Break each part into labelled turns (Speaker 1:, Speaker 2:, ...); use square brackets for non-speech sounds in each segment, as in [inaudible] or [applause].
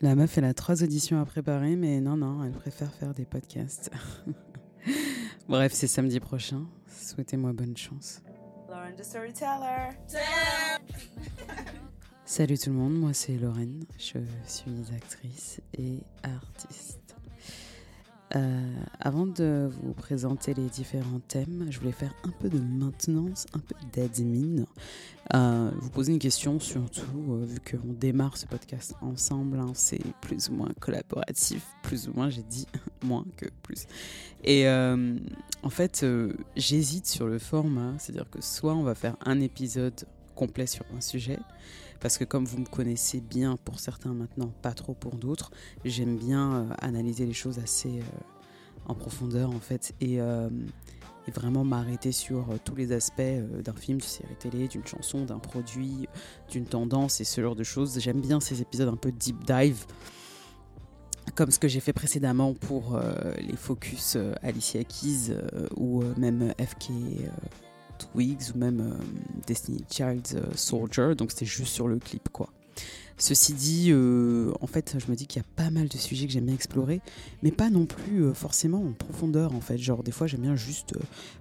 Speaker 1: La meuf, elle a trois auditions à préparer, mais non, non, elle préfère faire des podcasts. [laughs] Bref, c'est samedi prochain. Souhaitez-moi bonne chance.
Speaker 2: Lauren the Storyteller.
Speaker 1: Salut tout le monde, moi c'est Lorraine, je suis actrice et artiste. Euh, avant de vous présenter les différents thèmes, je voulais faire un peu de maintenance, un peu d'admin. Euh, vous poser une question, surtout euh, vu qu'on démarre ce podcast ensemble, hein, c'est plus ou moins collaboratif, plus ou moins, j'ai dit [laughs] moins que plus. Et en fait, j'hésite sur le format, c'est-à-dire que soit on va faire un épisode complet sur un sujet, parce que comme vous me connaissez bien pour certains maintenant, pas trop pour d'autres, j'aime bien euh, analyser les choses assez euh, en profondeur en fait et, euh, vraiment m'arrêter sur tous les aspects d'un film, d'une série télé, d'une chanson, d'un produit, d'une tendance et ce genre de choses. J'aime bien ces épisodes un peu deep dive comme ce que j'ai fait précédemment pour les focus Alicia Keys ou même FK Twigs ou même euh, Destiny Child's euh, Soldier, donc c'était juste sur le clip quoi. Ceci dit, euh, en fait, je me dis qu'il y a pas mal de sujets que j'aime bien explorer, mais pas non plus forcément en profondeur, en fait. Genre, des fois, j'aime bien juste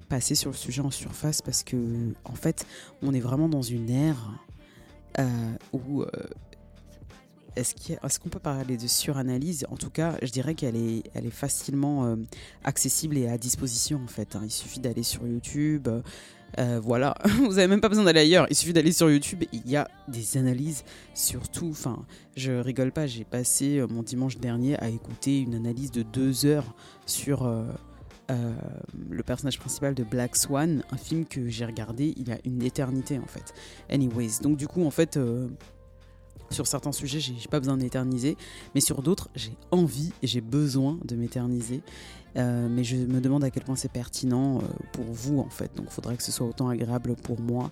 Speaker 1: passer sur le sujet en surface parce que, en fait, on est vraiment dans une ère où. Est-ce qu'on peut parler de suranalyse? En tout cas, je dirais qu'elle est, elle est facilement accessible et à disposition, en fait. Hein. Il suffit d'aller sur YouTube, euh, voilà, [laughs] vous n'avez même pas besoin d'aller ailleurs. Il suffit d'aller sur YouTube. Il y a des analyses sur tout. Enfin, je rigole pas. J'ai passé euh, mon dimanche dernier à écouter une analyse de deux heures sur euh, le personnage principal de Black Swan, un film que j'ai regardé il y a une éternité en fait. Anyways, donc du coup en fait sur certains sujets, j'ai pas besoin d'éterniser, mais sur d'autres, j'ai envie et j'ai besoin de m'éterniser. Euh, mais je me demande à quel point c'est pertinent euh, pour vous en fait. Donc il faudrait que ce soit autant agréable pour moi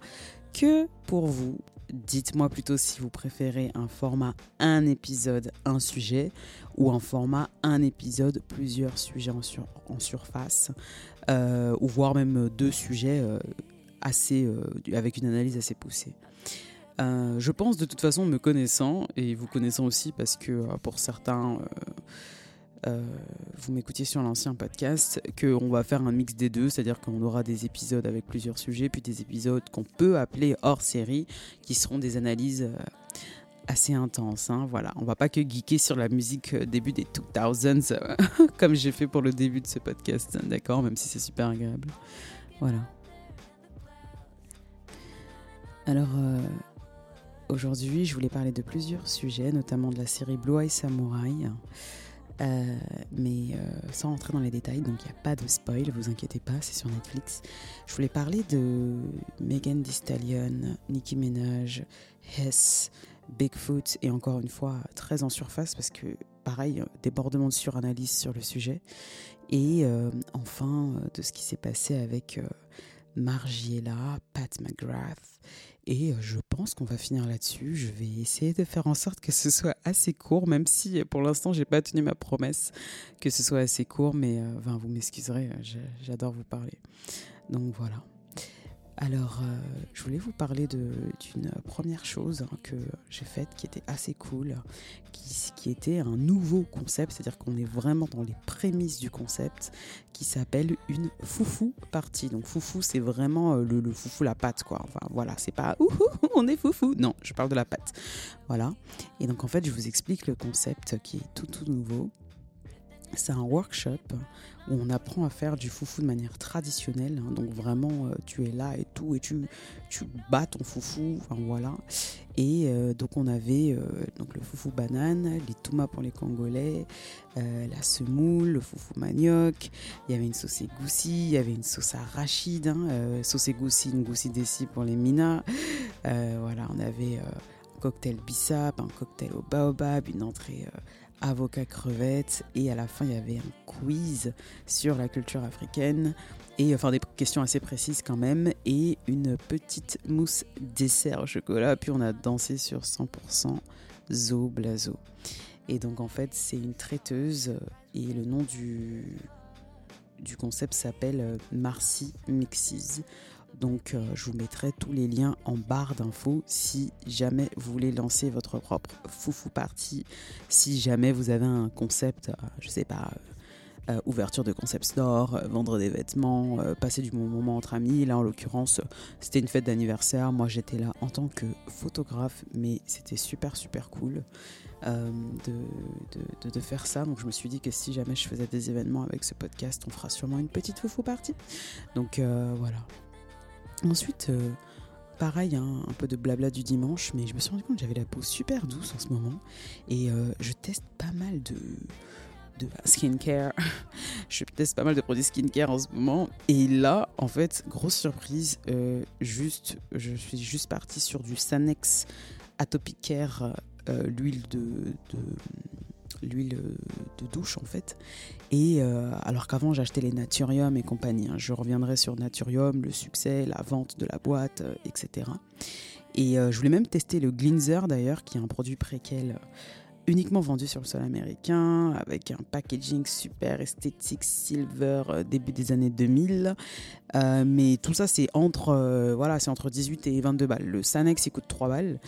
Speaker 1: que pour vous. Dites-moi plutôt si vous préférez un format un épisode, un sujet, ou un format un épisode, plusieurs sujets en, en surface, euh, ou voire même deux sujets assez, avec une analyse assez poussée. Je pense de toute façon, me connaissant, et vous connaissant aussi parce que pour certains, euh, vous m'écoutiez sur l'ancien podcast, qu'on va faire un mix des deux, c'est-à-dire qu'on aura des épisodes avec plusieurs sujets, puis des épisodes qu'on peut appeler hors série, qui seront des analyses assez intenses. Hein, voilà, on va pas que geeker sur la musique début des 2000s, [laughs] comme j'ai fait pour le début de ce podcast, d'accord, même si c'est super agréable. Voilà. Alors, Aujourd'hui, je voulais parler de plusieurs sujets, notamment de la série Blue Eye Samurai, euh, mais euh, sans entrer dans les détails, donc il n'y a pas de spoil, vous inquiétez pas, c'est sur Netflix. Je voulais parler de Megan Thee Nicki Minaj, Hess, Bigfoot, et encore une fois, très en surface, parce que pareil, débordement de suranalyse sur le sujet. Et euh, enfin, de ce qui s'est passé avec Margiela, Pat McGrath et euh, je pense qu'on va finir là-dessus. Je vais essayer de faire en sorte que ce soit assez court, même si euh, pour l'instant j'ai pas tenu ma promesse que ce soit assez court, mais euh, vous m'excuserez, j'adore vous parler. Donc voilà. Alors, euh, je voulais vous parler d'une première chose hein, que j'ai faite qui était assez cool, qui, était un nouveau concept, c'est-à-dire qu'on est vraiment dans les prémices du concept, qui s'appelle une foufou partie. Donc foufou, c'est vraiment euh, le, foufou, la pâte, quoi. Enfin, voilà, c'est pas ouh, on est foufou. Non, je parle de la pâte. Voilà. Et donc en fait, je vous explique le concept qui est tout tout nouveau c'est un workshop où on apprend à faire du foufou de manière traditionnelle. Hein. donc vraiment, euh, tu es là et tout, et tu, tu bats ton foufou, enfin voilà. Et euh, donc on avait euh, donc le foufou banane, les toumas pour les Congolais, la semoule, le foufou manioc, il y avait une sauce égoussi, il y avait une sauce arachide, hein, sauce égoussi, une goussi dessi pour les minas. voilà, on avait un cocktail bissap, un cocktail au baobab, une entrée avocat crevette et à la fin il y avait un quiz sur la culture africaine et enfin des questions assez précises quand même et une petite mousse dessert au chocolat puis on a dansé sur 100% Zo Blazo. Et donc en fait c'est une traiteuse et le nom du, du concept s'appelle Marcy Mixes Donc je vous mettrai tous les liens en barre d'infos si jamais vous voulez lancer votre propre foufou party, si jamais vous avez un concept, je sais pas, euh, ouverture de concept store, euh, vendre des vêtements, euh, passer du bon moment entre amis. Là, en l'occurrence, c'était une fête d'anniversaire. Moi, j'étais là en tant que photographe, mais c'était super, super cool de, de, faire ça. Donc, je me suis dit que si jamais je faisais des événements avec ce podcast, on fera sûrement une petite foufou partie. Donc, voilà. Ensuite pareil, hein, un peu de blabla du dimanche, mais je me suis rendu compte que j'avais la peau super douce en ce moment. Et je teste pas mal de, de skincare. [laughs] je teste pas mal de produits skincare en ce moment. Et là, en fait, grosse surprise, euh, juste, je suis juste partie sur du Sanex Atopic Care, euh, l'huile de, l'huile de douche en fait. Et euh, alors qu'avant j'achetais les Naturium et compagnie. Hein. Je reviendrai sur Naturium, le succès, la vente de la boîte, etc. Et je voulais même tester le Glinzer d'ailleurs, qui est un produit préquel uniquement vendu sur le sol américain, avec un packaging super esthétique silver euh, début des années 2000. Euh, mais tout ça, c'est entre, euh, voilà, entre 18 et 22 balles. Le Sanex, il coûte 3 balles.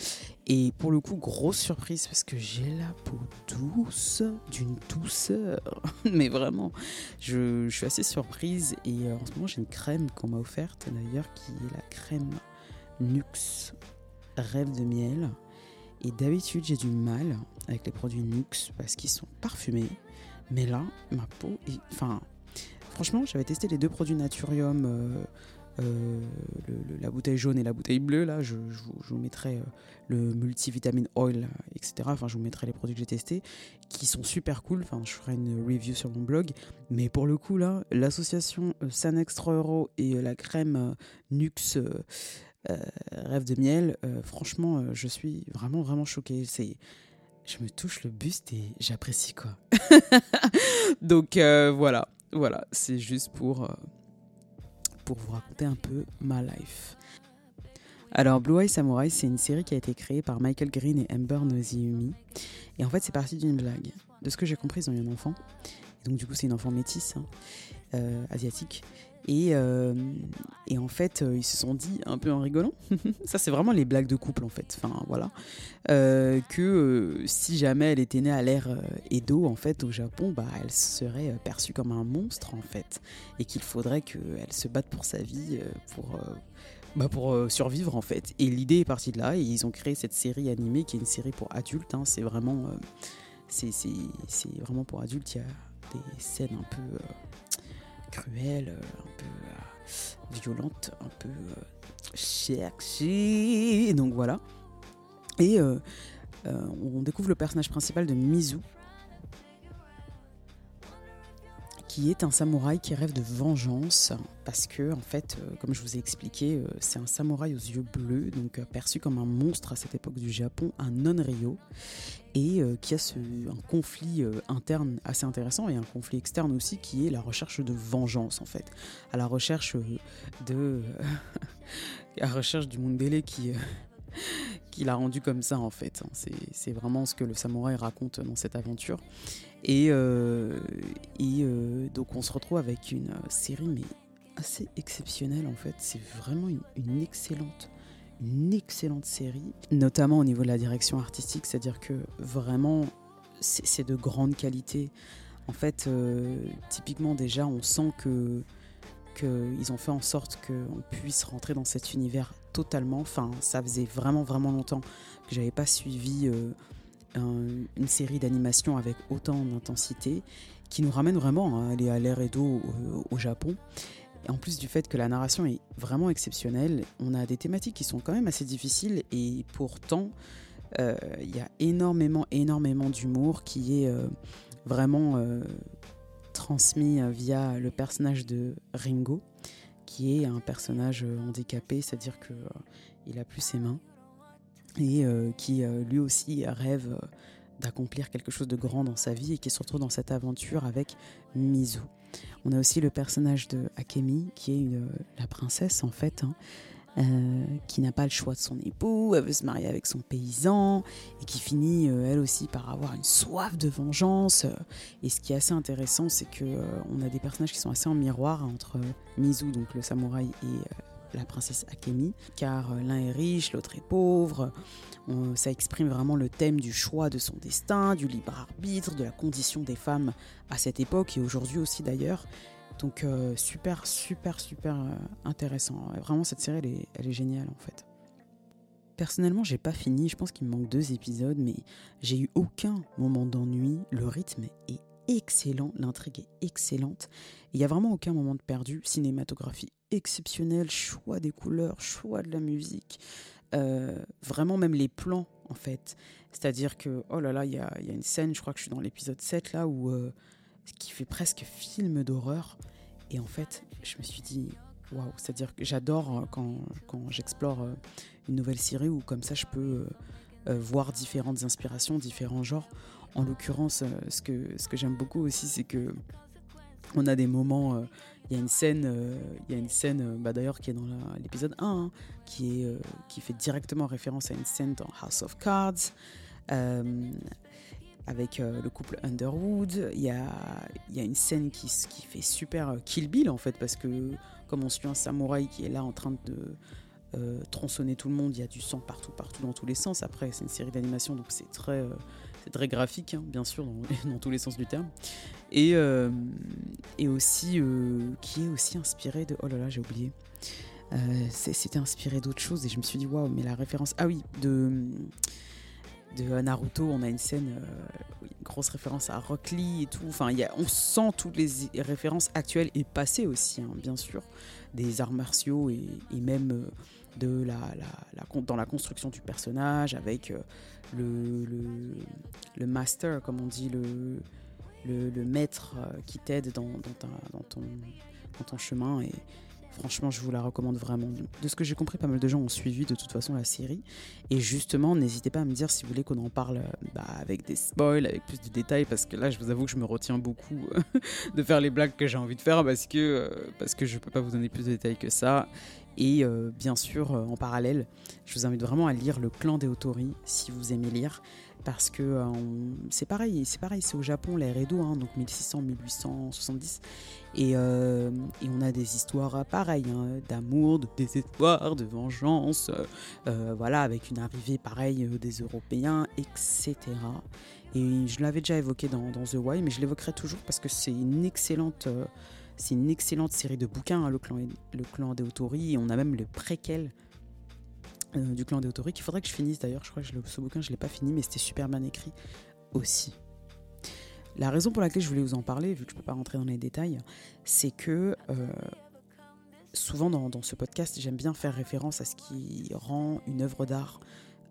Speaker 1: Et pour le coup, grosse surprise parce que j'ai la peau douce, d'une douceur. [laughs] mais vraiment, je, suis assez surprise. Et en ce moment, j'ai une crème qu'on m'a offerte d'ailleurs, qui est la crème Nux Rêve de miel. Et d'habitude, j'ai du mal avec les produits Nux parce qu'ils sont parfumés. Mais là, ma peau est. Enfin, franchement, j'avais testé les deux produits Naturium, euh, euh, la bouteille jaune et la bouteille bleue. Là, je, vous mettrai euh, le multivitamine oil, etc. Enfin, je vous mettrai les produits que j'ai testés qui sont super cool. Enfin, je ferai une review sur mon blog. Mais pour le coup, là, l'association San Extra Euro et la crème Nux euh, rêve de miel, euh, franchement, euh, je suis vraiment, vraiment choquée. C'est, je me touche le buste et j'apprécie quoi. [laughs] Donc voilà, voilà, c'est juste pour, pour vous raconter un peu ma life. Alors, Blue Eye Samurai, c'est une série qui a été créée par Michael Green et Amber Noziumi. Et en fait, c'est parti d'une blague. De ce que j'ai compris, ils ont eu un enfant. donc, du coup, c'est une enfant métisse, hein, asiatique. Euh, et, en fait, euh, ils se sont dit, un peu en rigolant, [laughs] ça c'est vraiment les blagues de couple en fait, enfin voilà, euh, que si jamais elle était née à l'ère Edo en fait au Japon, bah, elle serait perçue comme un monstre en fait, et qu'il faudrait qu'elle se batte pour sa vie, pour, bah, pour survivre en fait. Et l'idée est partie de là, et ils ont créé cette série animée qui est une série pour adultes, hein. c'est vraiment, c'est vraiment pour adultes, il y a des scènes un peu cruelle, euh, un peu euh, violente, un peu euh, sexy. Donc voilà. Et on découvre le personnage principal de Mizu, qui est un samouraï qui rêve de vengeance parce que en fait, euh, comme je vous ai expliqué, euh, c'est un samouraï aux yeux bleus, donc euh, perçu comme un monstre à cette époque du Japon, un non-ryo, et qui a ce, un conflit interne assez intéressant et un conflit externe aussi qui est la recherche de vengeance en fait, à la recherche de, [laughs] à recherche du Mundele qui qui l'a rendu comme ça en fait. C'est vraiment ce que le samouraï raconte dans cette aventure. Et, euh, euh, donc on se retrouve avec une série mais assez exceptionnelle en fait. C'est vraiment une, excellente une excellente série, notamment au niveau de la direction artistique, c'est-à-dire que vraiment c'est de grande qualité. En fait, euh, typiquement déjà, on sent que qu'ils ont fait en sorte qu'on puisse rentrer dans cet univers totalement. Enfin, ça faisait vraiment vraiment longtemps que j'avais pas suivi une série d'animation avec autant d'intensité qui nous ramène vraiment à aller à l'ère Edo au, Japon. Et en plus du fait que la narration est vraiment exceptionnelle, on a des thématiques qui sont quand même assez difficiles et pourtant euh, il y a énormément, énormément d'humour qui est euh, vraiment euh, transmis via le personnage de Ringo, qui est un personnage handicapé, c'est-à-dire qu'il a plus ses mains et euh, qui euh, lui aussi rêve euh, d'accomplir quelque chose de grand dans sa vie et qui se retrouve dans cette aventure avec Mizu. On a aussi le personnage de Akemi qui est la princesse en fait, hein, qui n'a pas le choix de son époux, elle veut se marier avec son paysan et qui finit elle aussi par avoir une soif de vengeance. Et ce qui est assez intéressant, c'est que on a des personnages qui sont assez en miroir entre Mizu, donc le samouraï, et la princesse Akemi, car l'un est riche, l'autre est pauvre. ça exprime vraiment le thème du choix de son destin, du libre arbitre, de la condition des femmes à cette époque et aujourd'hui aussi d'ailleurs. Donc super, super, super intéressant. Vraiment, cette série, elle est, elle est géniale en fait. Personnellement, j'ai pas fini. Je pense qu'il me manque deux épisodes, mais j'ai eu aucun moment d'ennui. Le rythme est excellent, l'intrigue est excellente. Il y a vraiment aucun moment de perdu. Cinématographie exceptionnelle, choix des couleurs, choix de la musique. Euh, vraiment même les plans en fait. C'est-à-dire que, oh là là, il y a, une scène, je crois que je suis dans l'épisode 7 là, où euh, qui fait presque film d'horreur. Et en fait, je me suis dit, waouh, c'est-à-dire que j'adore euh, quand, quand j'explore une nouvelle série où comme ça je peux voir différentes inspirations, différents genres. En l'occurrence, euh, ce que, ce que j'aime beaucoup aussi, c'est que on a des moments. Il y a une scène, une scène bah d'ailleurs qui est dans l'épisode 1, hein, qui, qui fait directement référence à une scène dans House of Cards. avec le couple Underwood. Il y a, y a, une scène qui, qui, fait super Kill Bill en fait, parce que comme on suit un samouraï qui est là en train de, euh, tronçonner tout le monde, il y a du sang partout, partout, dans tous les sens. Après, c'est une série d'animation, donc c'est très, euh, très graphique, hein, bien sûr, [laughs] dans, tous les sens du terme. Et, euh, et aussi, qui est aussi inspiré de. Oh là là, j'ai oublié. C'était inspiré d'autres choses et je me suis dit, waouh, mais la référence. Ah oui, de de Naruto, on a une scène, une grosse référence à Rock Lee et tout. Enfin, y a, on sent toutes les références actuelles et passées aussi, hein, bien sûr, des arts martiaux et, même de la, dans la construction du personnage, avec euh, le, le, master, comme on dit, le, maître euh, qui t'aide dans, ton, dans ton chemin. Franchement, je vous la recommande vraiment. De ce que j'ai compris, pas mal de gens ont suivi de toute façon la série. Et justement, n'hésitez pas à me dire si vous voulez qu'on en parle bah, avec des spoils, avec plus de détails, parce que là, je vous avoue que je me retiens beaucoup [laughs] de faire les blagues que j'ai envie de faire, parce que, euh, parce que je peux pas vous donner plus de détails que ça. Et euh, bien sûr, euh, en parallèle, je vous invite vraiment à lire Le Clan des Otori si vous aimez lire, parce que euh, c'est pareil, c'est pareil, c'est au Japon l'ère Edo, hein, donc 1600-1870, et, et, on a des histoires pareilles, hein, d'amour, de désespoir, de vengeance, voilà, avec une arrivée pareille des Européens, etc. Et je l'avais déjà évoqué dans, dans The Why, mais je l'évoquerai toujours parce que c'est une excellente c'est une excellente série de bouquins, hein, le, clan, le clan des Autori. On a même le préquel euh, du clan des Autori qu'il faudrait que je finisse d'ailleurs. Je crois que ce bouquin, je ne l'ai pas fini, mais c'était super bien écrit aussi. La raison pour laquelle je voulais vous en parler, vu que je ne peux pas rentrer dans les détails, c'est que euh, souvent dans, ce podcast, j'aime bien faire référence à ce qui rend une œuvre d'art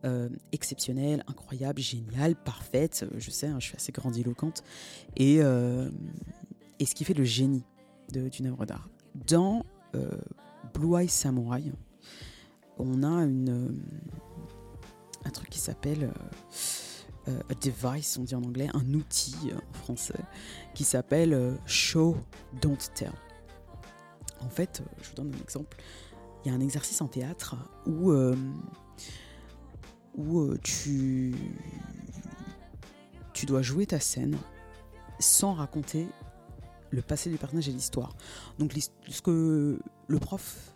Speaker 1: euh, exceptionnelle, incroyable, géniale, parfaite. Je sais, hein, je suis assez grandiloquente. Et, et ce qui fait le génie d'une œuvre d'art. Dans euh, Blue Eye Samurai, on a euh, un truc qui s'appelle euh, a device, on dit en anglais, un outil en français, qui s'appelle Show Don't Tell. En fait, je vous donne un exemple. Il y a un exercice en théâtre où, où tu, tu dois jouer ta scène sans raconter le passé du personnage et l'histoire. Donc ce que le prof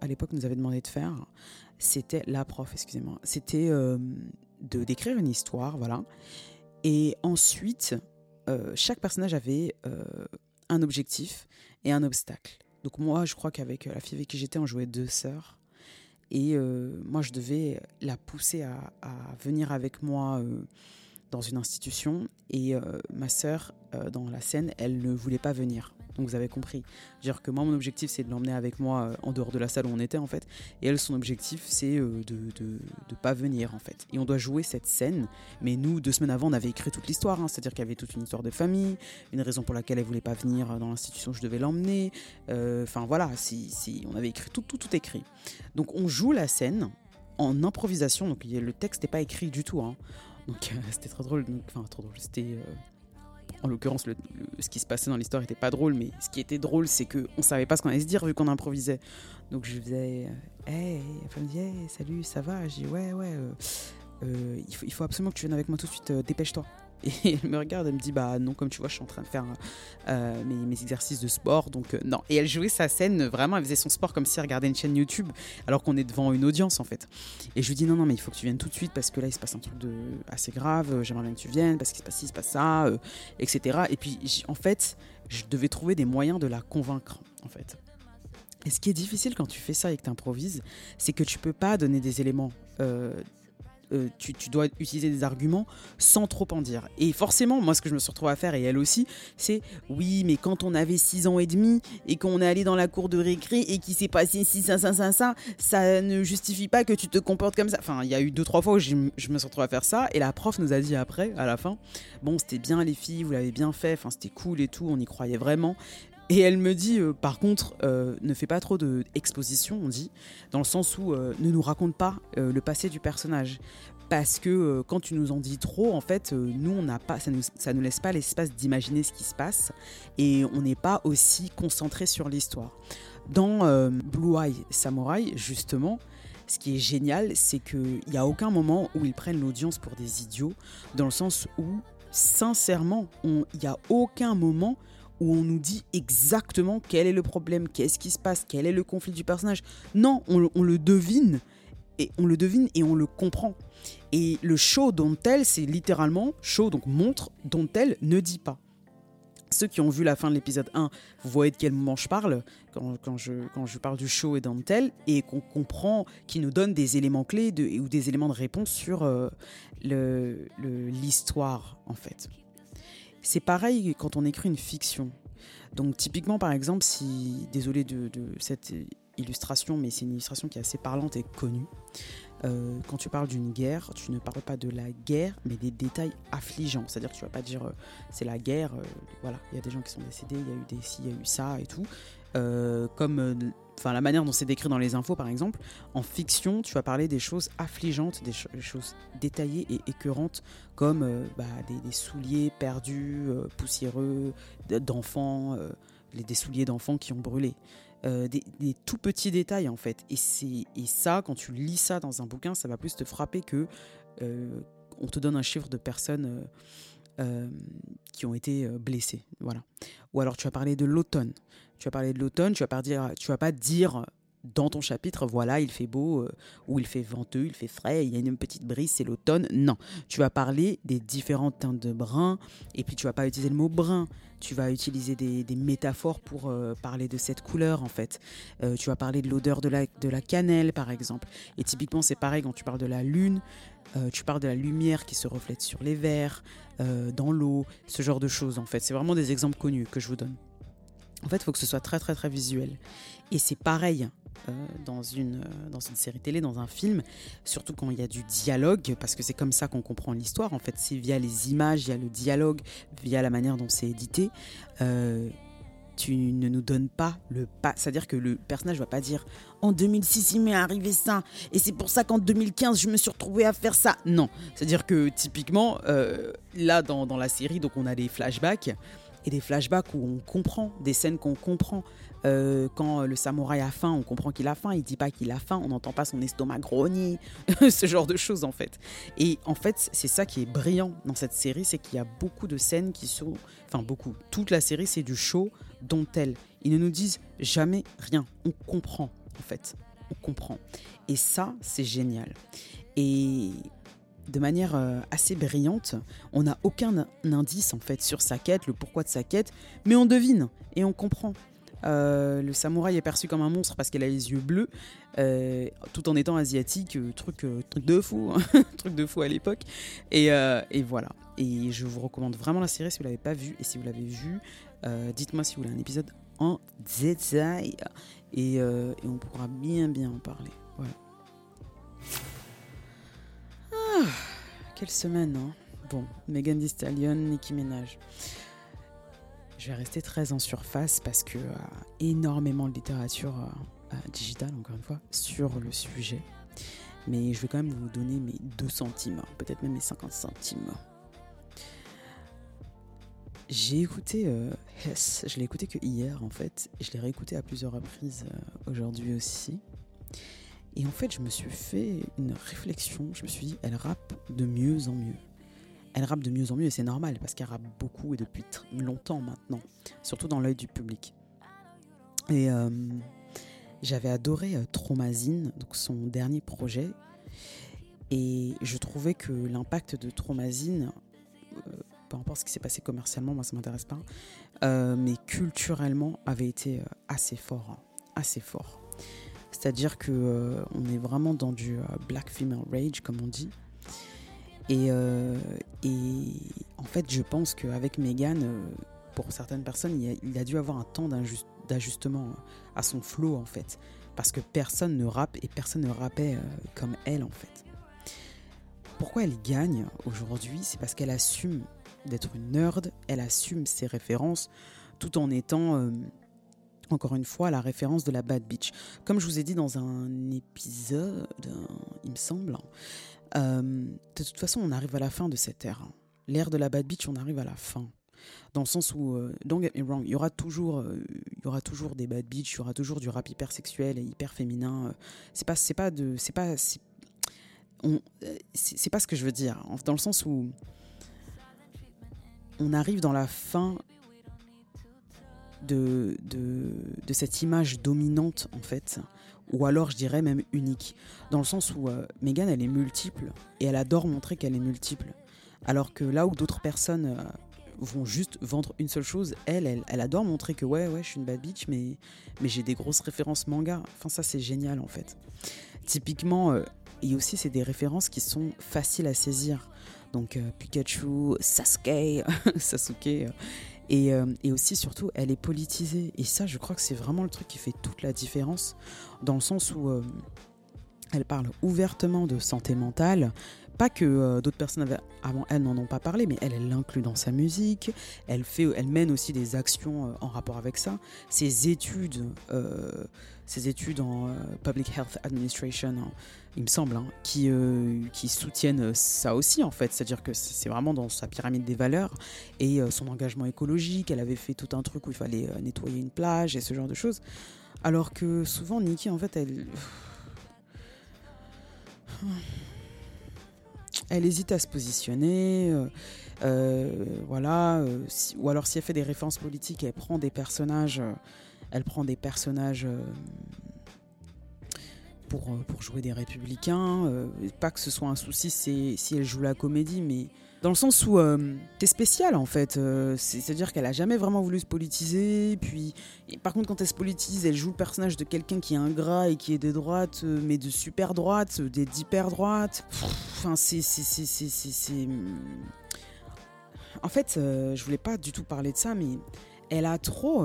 Speaker 1: à l'époque nous avait demandé de faire, c'était la prof, excusez-moi, c'était euh, de d'écrire une histoire, voilà. Et ensuite, euh, chaque personnage avait euh, un objectif et un obstacle. Donc moi, je crois qu'avec la fille avec qui j'étais, on jouait deux sœurs. Et moi, je devais la pousser à, à venir avec moi dans une institution et euh, ma sœur, euh, dans la scène, elle ne voulait pas venir. Donc vous avez compris. dire que moi, mon objectif, c'est de l'emmener avec moi euh, en dehors de la salle où on était, en fait. Et elle, son objectif, c'est de, de, de, pas venir, en fait. Et on doit jouer cette scène. Mais nous, deux semaines avant, on avait écrit toute l'histoire. Hein. C'est-à-dire qu'il y avait toute une histoire de famille, une raison pour laquelle elle voulait pas venir dans l'institution où je devais l'emmener. Enfin voilà, si, si, on avait écrit tout, tout, tout écrit. Donc on joue la scène en improvisation. Donc le texte n'est pas écrit du tout. Hein. Donc euh, [laughs] c'était trop drôle. enfin, trop drôle. C'était. Euh, en l'occurrence, ce qui se passait dans l'histoire était pas drôle, mais ce qui était drôle, c'est qu'on on savait pas ce qu'on allait se dire vu qu'on improvisait. Donc je faisais, euh, hey, elle me dit, hey, salut, ça va? Je dis, ouais, ouais. il, faut, absolument que tu viennes avec moi tout de suite, dépêche-toi. Et [laughs] elle me regarde, elle me dit Bah non, comme tu vois, je suis en train de faire euh, mes, mes exercices de sport, donc euh, non. Et elle jouait sa scène, vraiment, elle faisait son sport comme si elle regardait une chaîne YouTube, alors qu'on est devant une audience en fait. Et je lui dis Non, non, mais il faut que tu viennes tout de suite parce que là, il se passe un truc de, assez grave, euh, j'aimerais bien que tu viennes parce qu'il se passe ci, il se passe ça, euh, etc. Et puis, en fait, je devais trouver des moyens de la convaincre, en fait. Et ce qui est difficile quand tu fais ça et que tu improvises, c'est que tu peux pas donner des éléments. Euh, tu, tu dois utiliser des arguments sans trop en dire. Et forcément, moi, ce que je me suis retrouvée à faire, et elle aussi, c'est oui, mais quand on avait 6 ans et demi et qu'on est allé dans la cour de récré et qu'il s'est passé ci, ça, ça, ça, ça, ça ne justifie pas que tu te comportes comme ça. Enfin, il y a eu deux, trois fois où je, je me suis retrouvée à faire ça, et la prof nous a dit après, à la fin, bon, c'était bien les filles, vous l'avez bien fait, enfin, c'était cool et tout, on y croyait vraiment. Et elle me dit, euh, par contre, euh, ne fais pas trop d'exposition, on dit, dans le sens où euh, ne nous raconte pas le passé du personnage. Parce que quand tu nous en dis trop, en fait, nous, on n'a pas, ça nous, ça nous laisse pas l'espace d'imaginer ce qui se passe et on n'est pas aussi concentré sur l'histoire. Dans Blue Eye Samurai, justement, ce qui est génial, c'est qu'il n'y a aucun moment où ils prennent l'audience pour des idiots, dans le sens où, sincèrement, il n'y a aucun moment où on nous dit exactement quel est le problème, qu'est-ce qui se passe, quel est le conflit du personnage. Non, on, le- devine et on le devine et on le comprend. Et le show don't tell, c'est littéralement show donc montre dont elle ne dit pas. Ceux qui ont vu la fin de l'épisode 1, vous voyez de quel moment je parle quand, quand je, quand je parle du show et don't tell et qu'on comprend, qui nous donne des éléments clés ou des éléments de réponse sur euh, l'histoire en fait. C'est pareil quand on écrit une fiction. Donc typiquement par exemple si, désolé de, cette illustration, mais c'est une illustration qui est assez parlante et connue. Euh, quand tu parles d'une guerre, tu ne parles pas de la guerre, mais des détails affligeants. C'est-à-dire que tu vas pas dire euh, c'est la guerre, euh, voilà, il y a des gens qui sont décédés, il y a eu des ci, il y a eu ça et tout. Comme enfin la manière dont c'est décrit dans les infos par exemple, en fiction, tu vas parler des choses affligeantes, des, cho- des choses détaillées et écœurantes comme euh, bah, des, souliers perdus, euh, poussiéreux, d'enfants, euh, des souliers d'enfants qui ont brûlé. Des, tout petits détails en fait. Et, et ça, quand tu lis ça dans un bouquin, ça va plus te frapper que on te donne un chiffre de personnes qui ont été blessées. Voilà. Ou alors tu vas parler de l'automne. Tu vas parler de l'automne, tu vas pas dire, tu vas pas dire dans ton chapitre, voilà, il fait beau, euh, ou il fait venteux, il fait frais, il y a une petite brise, c'est l'automne. Non, tu vas parler des différentes teintes de brun, et puis tu vas pas utiliser le mot brun, tu vas utiliser des, métaphores pour euh, parler de cette couleur en fait. Euh, tu vas parler de l'odeur de la, de la cannelle par exemple. Et typiquement c'est pareil quand tu parles de la lune, euh, tu parles de la lumière qui se reflète sur les verres, euh, dans l'eau, ce genre de choses en fait. C'est vraiment des exemples connus que je vous donne. En fait, il faut que ce soit très très très visuel. Et c'est pareil euh, dans, une, euh, dans une série télé, dans un film, surtout quand il y a du dialogue, parce que c'est comme ça qu'on comprend l'histoire. En fait, c'est via les images, via le dialogue, via la manière dont c'est édité. Euh, tu ne nous donnes pas le pas. C'est-à-dire que le personnage va pas dire en 2006 il m'est arrivé ça et c'est pour ça qu'en 2015 je me suis retrouvé à faire ça. Non, c'est-à-dire que typiquement là dans, dans la série donc on a des flashbacks et des flashbacks où on comprend des scènes qu'on comprend. Euh, quand le samouraï a faim, on comprend qu'il a faim. Il dit pas qu'il a faim, on n'entend pas son estomac grogner, [laughs] ce genre de choses en fait. Et en fait, c'est ça qui est brillant dans cette série, c'est qu'il y a beaucoup de scènes qui sont, enfin beaucoup. Toute la série, c'est du show dont elle. Ils ne nous disent jamais rien. On comprend en fait, on comprend. Et ça, c'est génial. Et de manière euh, assez brillante, on n'a aucun indice en fait sur sa quête, le pourquoi de sa quête, mais on devine et on comprend. Euh, le samouraï est perçu comme un monstre parce qu'elle a les yeux bleus, euh, tout en étant asiatique, truc, de fou, hein, [laughs] truc de fou à l'époque. Et, voilà. Et je vous recommande vraiment la série si vous l'avez pas vue. Et si vous l'avez vue, dites-moi si vous voulez un épisode en détail. Et, et on pourra bien bien en parler. Voilà. Ah, quelle semaine, hein Bon, Megan Thee Stallion, Nicki Minaj. Je vais rester très en surface parce que euh, énormément de littérature euh, euh, digitale, encore une fois, sur le sujet. Mais je vais quand même vous donner mes 2 centimes, peut-être même mes 50 centimes. J'ai écouté euh, Hess, je l'ai écouté que hier en fait, je l'ai réécouté à plusieurs reprises euh, aujourd'hui aussi. Et en fait, je me suis fait une réflexion. Je me suis dit, elle rappe de mieux en mieux. Elle rappe de mieux en mieux et c'est normal parce qu'elle rappe beaucoup et depuis longtemps maintenant, surtout dans l'œil du public. Et euh, j'avais adoré euh, Traumazine, donc son dernier projet. Et je trouvais que l'impact de Traumazine, euh, peu importe ce qui s'est passé commercialement, moi ça m'intéresse pas, mais culturellement avait été assez fort, hein, assez fort. C'est-à-dire que euh, on est vraiment dans du euh, black female rage, comme on dit. Et, euh, en fait, je pense qu'avec Megan, pour certaines personnes, il a, dû avoir un temps d'ajustement à son flow, en fait. Parce que personne ne rappe et personne ne rappait comme elle, en fait. Pourquoi elle gagne aujourd'hui C'est parce qu'elle assume d'être une nerd, elle assume ses références, tout en étant encore une fois, la référence de la Bad Beach. Comme je vous ai dit dans un épisode, il me semble, euh, de toute façon, on arrive à la fin de cette ère. L'ère de la Bad Beach, on arrive à la fin. Dans le sens où, euh, don't get me wrong, il y aura toujours, euh, il y aura toujours des bad bitch, il y aura toujours du rap hyper sexuel et hyper féminin. c'est pas, pas pas, c'est, pas ce que je veux dire. Dans le sens où on arrive dans la fin de, cette image dominante, en fait, ou alors je dirais même unique, dans le sens où euh, Megan, elle est multiple, et elle adore montrer qu'elle est multiple. Alors que là où d'autres personnes euh, vont juste vendre une seule chose, elle, elle, elle, adore montrer que ouais, ouais, je suis une bad bitch, mais, mais j'ai des grosses références manga. Enfin, ça, c'est génial, en fait. Typiquement, euh, et aussi, c'est des références qui sont faciles à saisir. Donc, Pikachu, Sasuke, [laughs] Sasuke euh, et, aussi, surtout, elle est politisée. Et ça, je crois que c'est vraiment le truc qui fait toute la différence, dans le sens où euh, elle parle ouvertement de santé mentale. Pas que euh, d'autres personnes avant elle n'en ont pas parlé, mais elle, elle l'inclut dans sa musique. Elle, fait, elle mène aussi des actions en rapport avec ça. Ses études, ses études en Public Health Administration, hein, il me semble, hein, qui, euh, qui soutiennent ça aussi en fait. C'est-à-dire que c'est vraiment dans sa pyramide des valeurs et euh, son engagement écologique. Elle avait fait tout un truc où il fallait euh, nettoyer une plage et ce genre de choses. Alors que souvent Nikki en fait elle... Elle hésite à se positionner, voilà, ou alors si elle fait des références politiques, elle prend des personnages, elle prend des personnages pour, euh, pour jouer des républicains. Euh, pas que ce soit un souci si elle joue la comédie, mais dans le sens où euh, c'est spécial en fait. C'est-à-dire qu'elle a jamais vraiment voulu se politiser. Puis, par contre, quand elle se politise, elle joue le personnage de quelqu'un qui est ingrat et qui est de droite, mais de super droite, d'hyper droite. Enfin, c'est. En fait, je voulais pas du tout parler de ça, mais elle a trop,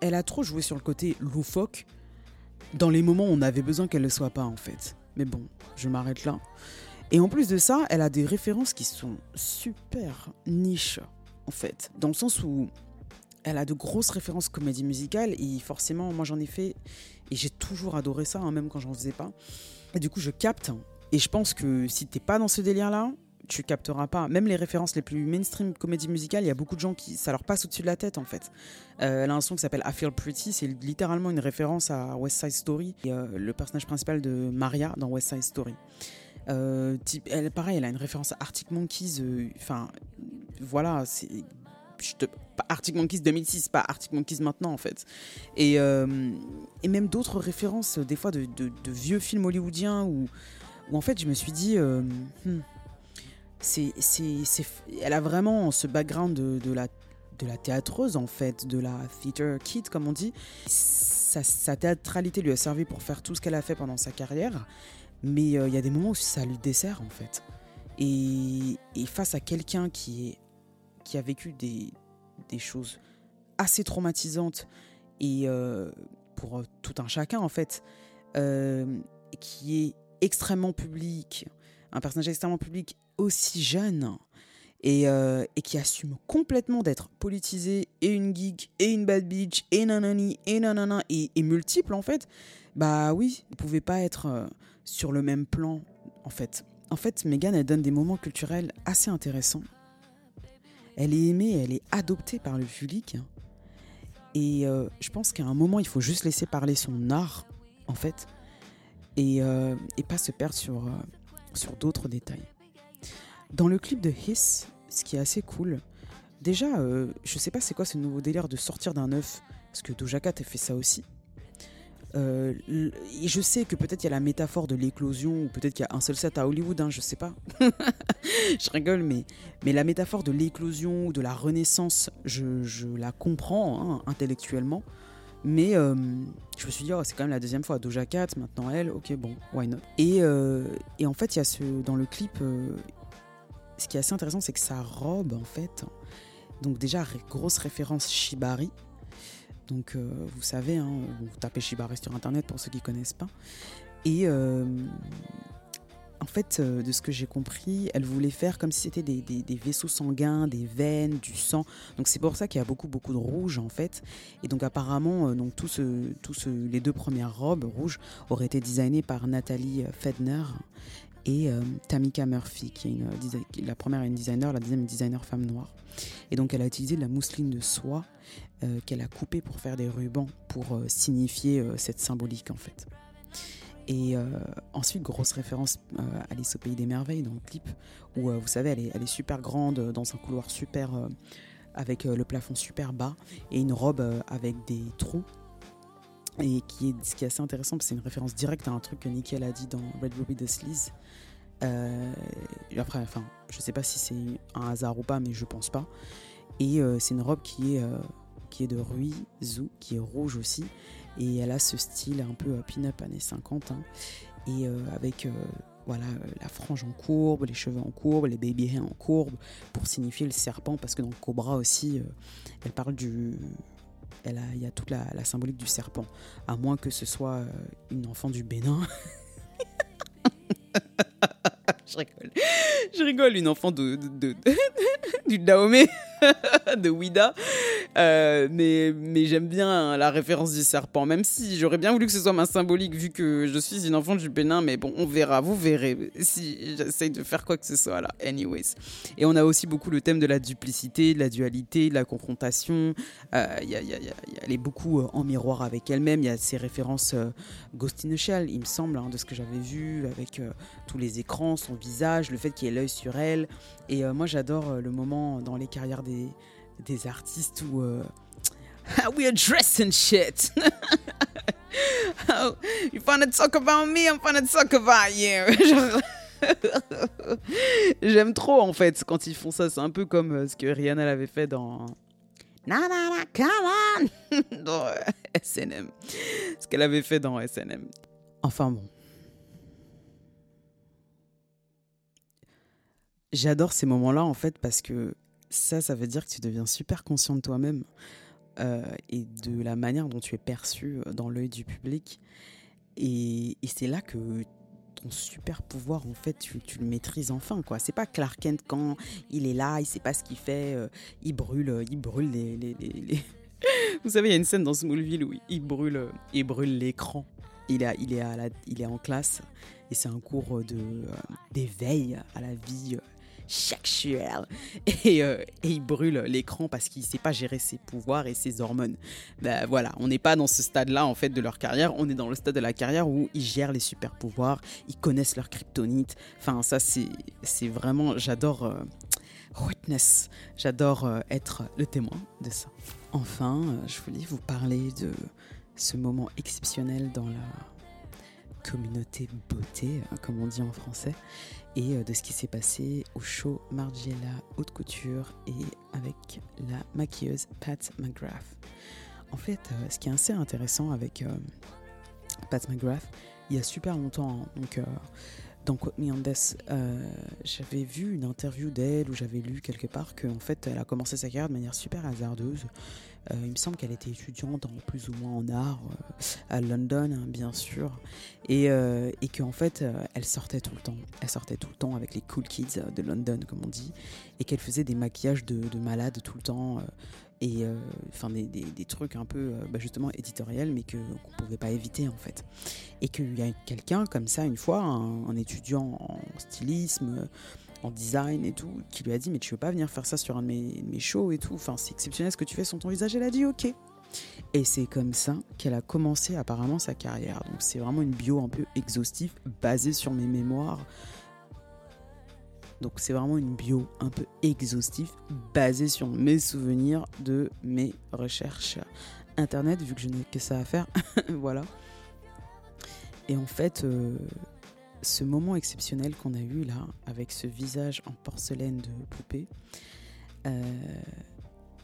Speaker 1: elle a trop joué sur le côté loufoque dans les moments où on avait besoin qu'elle le soit pas en fait. Mais bon, je m'arrête là. Et en plus de ça, elle a des références qui sont super niches en fait, dans le sens où elle a de grosses références comédie musicale et forcément, moi j'en ai fait et j'ai toujours adoré ça, hein, même quand j'en faisais pas. Du coup, je capte. Et je pense que si t'es pas dans ce délire-là, tu capteras pas. Même les références les plus mainstream comédie musicale, il y a beaucoup de gens qui ça leur passe au-dessus de la tête en fait. Euh, elle a un son qui s'appelle I Feel Pretty, c'est littéralement une référence à West Side Story, et, euh, le personnage principal de Maria dans West Side Story. Euh, elle, pareil, elle a une référence à Arctic Monkeys. Enfin, voilà, c'est Arctic Monkeys 2006, pas Arctic Monkeys maintenant en fait. Et, et même d'autres références, des fois de, vieux films hollywoodiens où, où, en fait je me suis dit, hmm, c'est, elle a vraiment ce background de, la, de la théâtreuse, en fait, de la theater kid, comme on dit. Sa, théâtralité lui a servi pour faire tout ce qu'elle a fait pendant sa carrière, mais euh, il y a des moments où ça lui dessert, en fait. Et, face à quelqu'un qui, qui a vécu des, des choses assez traumatisantes, et euh, pour tout un chacun, en fait, euh, qui est extrêmement public, un personnage extrêmement public aussi jeune euh, et, qui assume complètement d'être politisé et une geek et une bad bitch et nanani et nanana et, et multiple en fait, bah oui, vous pouvez pas être euh, sur le même plan en fait. En fait, Megan, elle donne des moments culturels assez intéressants. Elle est aimée, elle est adoptée par le public. Et euh, je pense qu'à un moment, il faut juste laisser parler son art, en fait. et, euh, pas se perdre sur, sur d'autres détails. Dans le clip de Hiss, ce qui est assez cool, déjà, je sais pas c'est quoi ce nouveau délire de sortir d'un œuf, parce que Doja Cat a fait ça aussi. Euh, et je sais que peut-être il y a la métaphore de l'éclosion, ou peut-être qu'il y a un seul set à Hollywood, hein, je sais pas. [laughs] je rigole, mais, mais la métaphore de l'éclosion ou de la renaissance, je, la comprends hein, intellectuellement. Mais euh, je me suis dit, oh, c'est quand même la deuxième fois. Doja Cat, maintenant elle, ok, bon, why not? Et, euh, et en fait, il y a ce, dans le clip, ce qui est assez intéressant, c'est que sa robe, en fait, donc déjà, grosse référence Shibari. Donc, euh, vous savez, hein, vous tapez sur Internet pour ceux qui connaissent pas. Et euh, en fait, euh, de ce que j'ai compris, elle voulait faire comme si c'était des, vaisseaux sanguins, des veines, du sang. Donc c'est pour ça qu'il y a beaucoup, beaucoup de rouge en fait. Et donc apparemment, donc, les deux premières robes rouges auraient été designées par Nathalie Fedner et euh, Tamika Murphy, qui est euh, la première est une designer, la deuxième est une designer femme noire. Et donc elle a utilisé de la mousseline de soie euh, qu'elle a coupée pour faire des rubans pour signifier cette symbolique en fait. Et ensuite, grosse référence à Alice au Pays des Merveilles dans le clip, où vous savez, elle est, super grande, dans un couloir super. avec le plafond super bas et une robe avec des trous. Et qui est, ce qui est assez intéressant, c'est une référence directe à un truc que Nickel a dit dans Red Ruby the Sleaze. Euh, après, enfin, je sais pas si c'est un hasard ou pas, mais je pense pas. Et euh, c'est une robe qui est, euh, qui est de Rui Zhu, qui est rouge aussi. Et elle a ce style un peu pin-up années 50. hein. et euh, avec voilà, la frange en courbe, les cheveux en courbe, les baby hairs en courbe, pour signifier le serpent, parce que dans Cobra aussi, elle parle du. Elle a, il y a toute la, la symbolique du serpent, à moins que ce soit une enfant du Bénin. [laughs] je rigole. Je rigole, une enfant de, de- [laughs] du Dahomey, [laughs] de Ouida. Euh, mais mais j'aime bien la référence du serpent, même si j'aurais bien voulu que ce soit ma symbolique, vu que je suis une enfant du Bénin. Mais bon, on verra, vous verrez si j'essaye de faire quoi que ce soit là. Anyways. Et on a aussi beaucoup le thème de la duplicité, de la dualité, de la confrontation. Euh, y elle est beaucoup euh, en miroir avec elle-même. Il y a ces références euh, Ghost in the Shell, il me semble, hein, de ce que j'avais vu, avec euh, tous les écrans, son visage, le fait qu'il ait l'œil sur elle. Et moi, j'adore le moment dans les carrières des, des artistes où. euh, [laughs] How we dressed and shit. [laughs] How you wanna talk about me, I'm wanna talk about you. [laughs] J'aime trop en fait quand ils font ça. C'est un peu comme euh, ce que Rihanna l'avait fait dans. Na na na, come on! dans euh, SNM. Ce qu'elle avait fait dans SNM. Enfin bon. J'adore ces moments-là en fait parce que ça, ça veut dire que tu deviens super conscient de toi-même euh, et de la manière dont tu es perçu euh, dans l'œil du public. Et, c'est là que ton super pouvoir, en fait, tu, le maîtrises enfin. quoi. C'est pas Clark Kent quand il est là, il sait pas ce qu'il fait, euh, il brûle, il brûle les, [laughs] Vous savez, il y a une scène dans Smallville où il brûle, il brûle l'écran. Il est, il, il est en classe et c'est un cours de, d'éveil à la vie sexuelle. [laughs] Et, euh, et il brûle l'écran parce qu'il sait pas gérer ses pouvoirs et ses hormones. Ben voilà, on n'est pas dans ce stade-là en fait de leur carrière, on est dans le stade de la carrière où ils gèrent les super pouvoirs, ils connaissent leur kryptonite. Enfin, ça c'est vraiment, j'adore euh, witness, j'adore euh, être le témoin de ça. Enfin, je voulais vous parler de ce moment exceptionnel dans la communauté beauté, euh, comme on dit en français, et euh, de ce qui s'est passé au show Margiela Haute Couture et avec la maquilleuse Pat McGrath. En fait, euh, ce qui est assez intéressant avec euh, Pat McGrath, il y a super longtemps, hein, donc dans Quote Me on j'avais vu une interview d'elle où j'avais lu quelque part qu'en fait elle a commencé sa carrière de manière super hasardeuse. Euh, il me semble qu'elle était étudiante en plus ou moins en art euh, à London, hein, bien sûr, et, euh, et qu'en fait elle sortait tout le temps. Elle sortait tout le temps avec les cool kids de London, comme on dit, et qu'elle faisait des maquillages de, de malade tout le temps. et enfin des, des- trucs un peu bah, justement éditoriels mais qu'on pouvait pas éviter en fait et qu'il y a quelqu'un comme ça une fois un, un étudiant en stylisme en design et tout qui lui a dit mais tu veux pas venir faire ça sur un de mes, mes shows et tout enfin c'est exceptionnel ce que tu fais sur ton visage elle a dit ok Et c'est comme ça qu'elle a commencé apparemment sa carrière. Donc c'est vraiment une bio un peu exhaustive basée sur mes mémoires. Donc c'est vraiment une bio un peu exhaustive basée sur mes souvenirs de mes recherches internet vu que je n'ai que ça à faire. [laughs] voilà. Et en fait, euh, ce moment exceptionnel qu'on a eu là, avec ce visage en porcelaine de poupée, euh,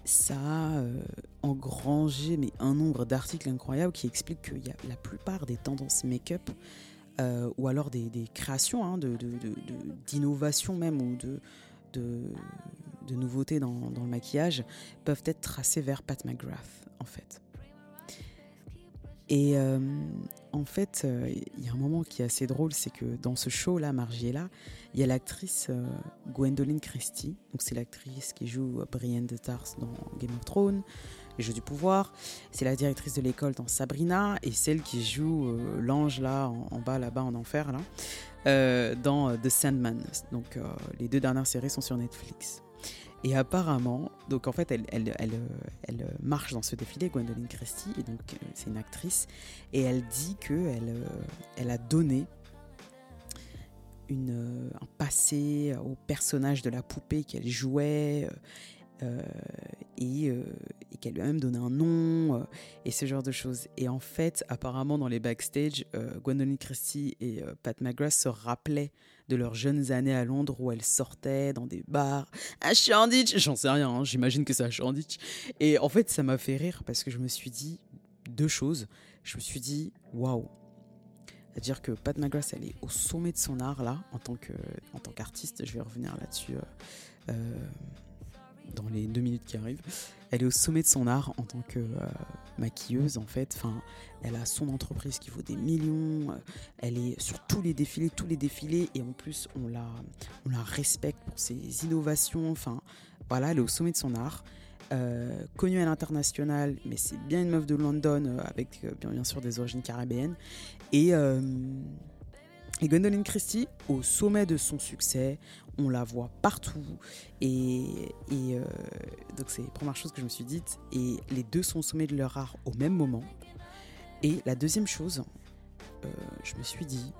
Speaker 1: ça a euh, engrangé mais un nombre d'articles incroyables qui expliquent qu'il y a la plupart des tendances make-up euh, ou alors des, créations hein, d'innovation de, même ou de, de, nouveautés dans, dans, le maquillage peuvent être tracées vers Pat McGrath en fait. Et euh, en fait, euh, il y a un moment qui est assez drôle, c'est que dans ce show-là, Margiela, il y a l'actrice euh, Gwendoline Christie. Donc c'est l'actrice qui joue Brienne de Tars dans Game of Thrones, Les Jeux du Pouvoir. C'est la directrice de l'école dans Sabrina et celle qui joue l'ange là, en, bas, là-bas, en enfer, là, dans The Sandman. Donc les deux dernières séries sont sur Netflix. Et apparemment, donc en fait, elle, elle, elle, marche dans ce défilé, Gwendoline Christie, et donc euh, c'est une actrice, et elle dit euh, elle a donné euh, un passé au personnage de la poupée qu'elle jouait, et qu'elle lui a même donné un nom, et ce genre de choses. Et en fait, apparemment, dans les backstage, Gwendoline Christie et Pat McGrath se rappelaient de leurs jeunes années à Londres où elles sortaient dans des bars à Shoreditch. J'en sais rien, hein, j'imagine que c'est à Shoreditch. Et en fait, ça m'a fait rire parce que je me suis dit deux choses. Je me suis dit, waouh. C'est-à-dire que Pat McGrath, elle est au sommet de son art là, en tant qu'artiste. Je vais revenir là-dessus. Euh, euh, dans les deux minutes qui arrivent. Elle est au sommet de son art en tant que euh, maquilleuse en fait. Enfin, elle a son entreprise qui vaut des millions. Euh, elle est sur tous les défilés, tous les défilés et en plus on la, on la respecte pour ses innovations. Enfin, voilà, elle est au sommet de son art. Euh, connue à l'international, mais c'est bien une meuf de London avec bien, bien, sûr des origines caribéennes. Et et Gwendolyn Christie, au sommet de son succès, on la voit partout. Et, euh, donc c'est la première chose que je me suis dite. Et les deux sont au sommet de leur art au même moment. Et la deuxième chose, euh, je me suis dit,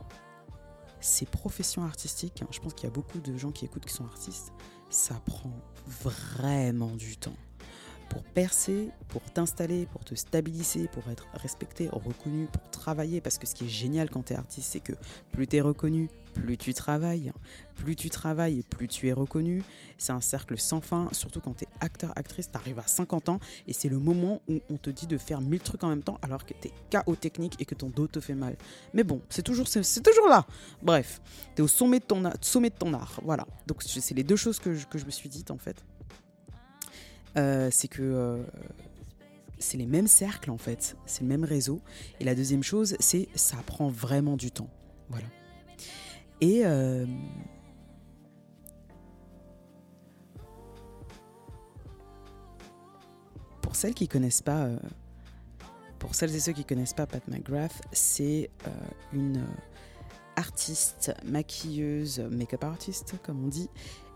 Speaker 1: ces professions artistiques, hein, je pense qu'il y a beaucoup de gens qui écoutent qui sont artistes, ça prend vraiment du temps pour percer, pour t'installer, pour te stabiliser, pour être respecté, reconnu, pour travailler. Parce que ce qui est génial quand tu es artiste, c'est que plus tu es reconnu, plus tu travailles. Plus tu travailles, plus tu es reconnu. C'est un cercle sans fin, surtout quand tu es acteur, actrice, tu arrives à 50 ans et c'est le moment où on te dit de faire mille trucs en même temps alors que tu es KO technique et que ton dos te fait mal. Mais bon, c'est toujours, c'est, toujours là. Bref, tu es au sommet de, ton, sommet ton art. Voilà. Donc c'est les deux choses que que je me suis dites en fait. Euh, c'est que euh, c'est les mêmes cercles en fait, c'est le même réseau. Et la deuxième chose, c'est ça prend vraiment du temps. Voilà. Et euh, pour celles qui connaissent pas, pour celles et ceux qui connaissent pas Pat McGrath, c'est une artiste, maquilleuse, make-up artist comme on dit,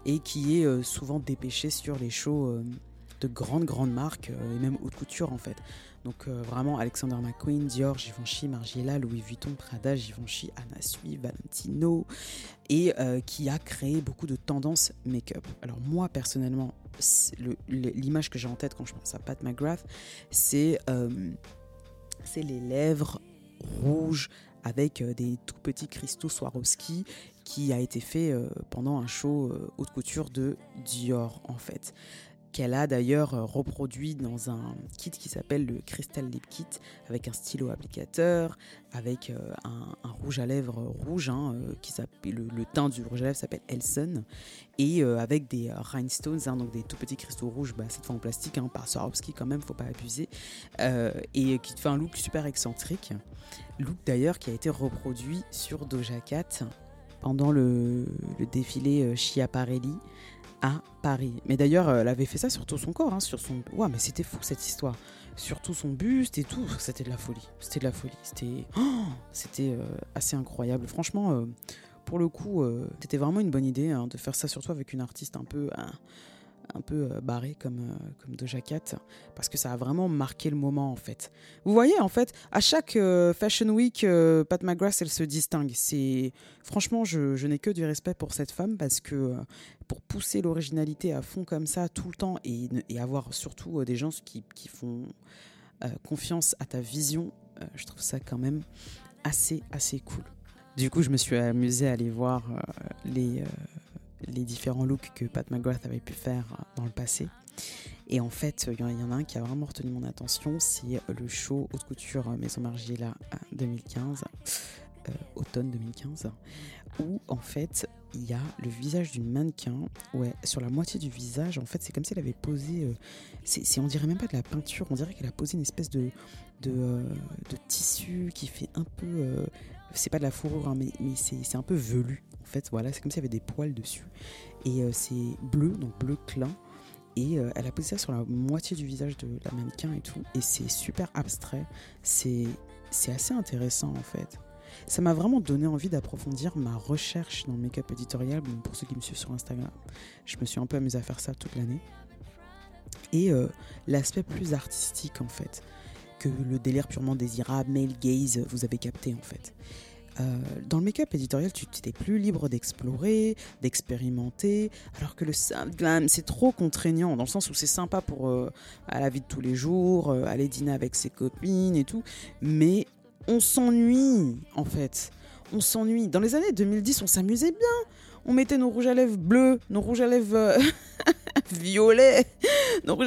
Speaker 1: et qui est souvent dépêchée sur les shows de grandes, grandes marques euh, et même haute couture en fait. Donc euh, vraiment Alexander McQueen, Dior, Givenchy, Margiela, Louis Vuitton, Prada, Givenchy, Anna Sui, Valentino et euh, qui a créé beaucoup de tendances make-up. Alors moi personnellement, l'image que j'ai en tête quand je pense à Pat McGrath, c'est c'est les lèvres rouges avec des tout petits cristaux Swarovski qui a été fait pendant un show haute couture de Dior en fait qu'elle a d'ailleurs euh, reproduit dans un kit qui s'appelle le Crystal Lip Kit, avec un stylo applicateur, avec euh, un, rouge à lèvres rouge, hein, euh, le, teint du rouge à lèvres s'appelle Elson, et avec des rhinestones, hein, donc des tout petits cristaux rouges, bah, cette fois en plastique, hein, par Swarovski quand même, faut pas abuser, et qui te fait un look super excentrique, look d'ailleurs qui a été reproduit sur Doja Cat pendant le, le défilé Schiaparelli à Paris. Mais d'ailleurs, elle avait fait ça sur tout son corps, hein, sur son. Ouais, mais c'était fou cette histoire. Sur tout son buste et tout, c'était de la folie. C'était de la folie. C'était, oh, c'était euh, assez incroyable. Franchement, euh, pour le coup, euh, c'était vraiment une bonne idée hein, de faire ça surtout avec une artiste un peu, un peu euh, barré comme, euh, comme Doja Cat, parce que ça a vraiment marqué le moment en fait. Vous voyez en fait, à chaque euh, Fashion Week, Pat McGrath, elle se distingue. C'est Franchement, je, n'ai que du respect pour cette femme, parce que pour pousser l'originalité à fond comme ça tout le temps, et, et avoir surtout des gens qui, qui font confiance à ta vision, je trouve ça quand même assez, assez cool. Du coup, je me suis amusée à aller voir les les différents looks que Pat McGrath avait pu faire dans le passé. Et en fait, il y en a un qui a vraiment retenu mon attention, c'est le show haute couture Maison Margiela 2015, euh, automne 2015, où en fait il y a le visage d'une mannequin, ouais, sur la moitié du visage, en fait c'est comme si elle avait posé, euh, c'est, on dirait même pas de la peinture, on dirait qu'elle a posé une espèce de, de, euh, tissu qui fait un peu, c'est pas de la fourrure, hein, mais, mais c'est, un peu velu fait, voilà, c'est comme s'il y avait des poils dessus. Et euh, c'est bleu, donc bleu clin. Et euh, elle a posé ça sur la moitié du visage de la mannequin et tout. Et c'est super abstrait. C'est assez intéressant en fait. Ça m'a vraiment donné envie d'approfondir ma recherche dans le make-up éditorial. Bon, pour ceux qui me suivent sur Instagram, je me suis un peu amusée à faire ça toute l'année. Et euh, l'aspect plus artistique en fait, que le délire purement désirable, male gaze, vous avez capté en fait. Euh, dans le make-up éditorial, tu étais plus libre d'explorer, d'expérimenter, alors que le glam, c'est trop contraignant, dans le sens où c'est sympa pour euh, à la vie de tous les jours, euh, aller dîner avec ses copines et tout, mais on s'ennuie en fait. On s'ennuie. Dans les années 2010, on s'amusait bien. On mettait nos rouges à lèvres bleus, nos rouges à lèvres [laughs] violet. Donc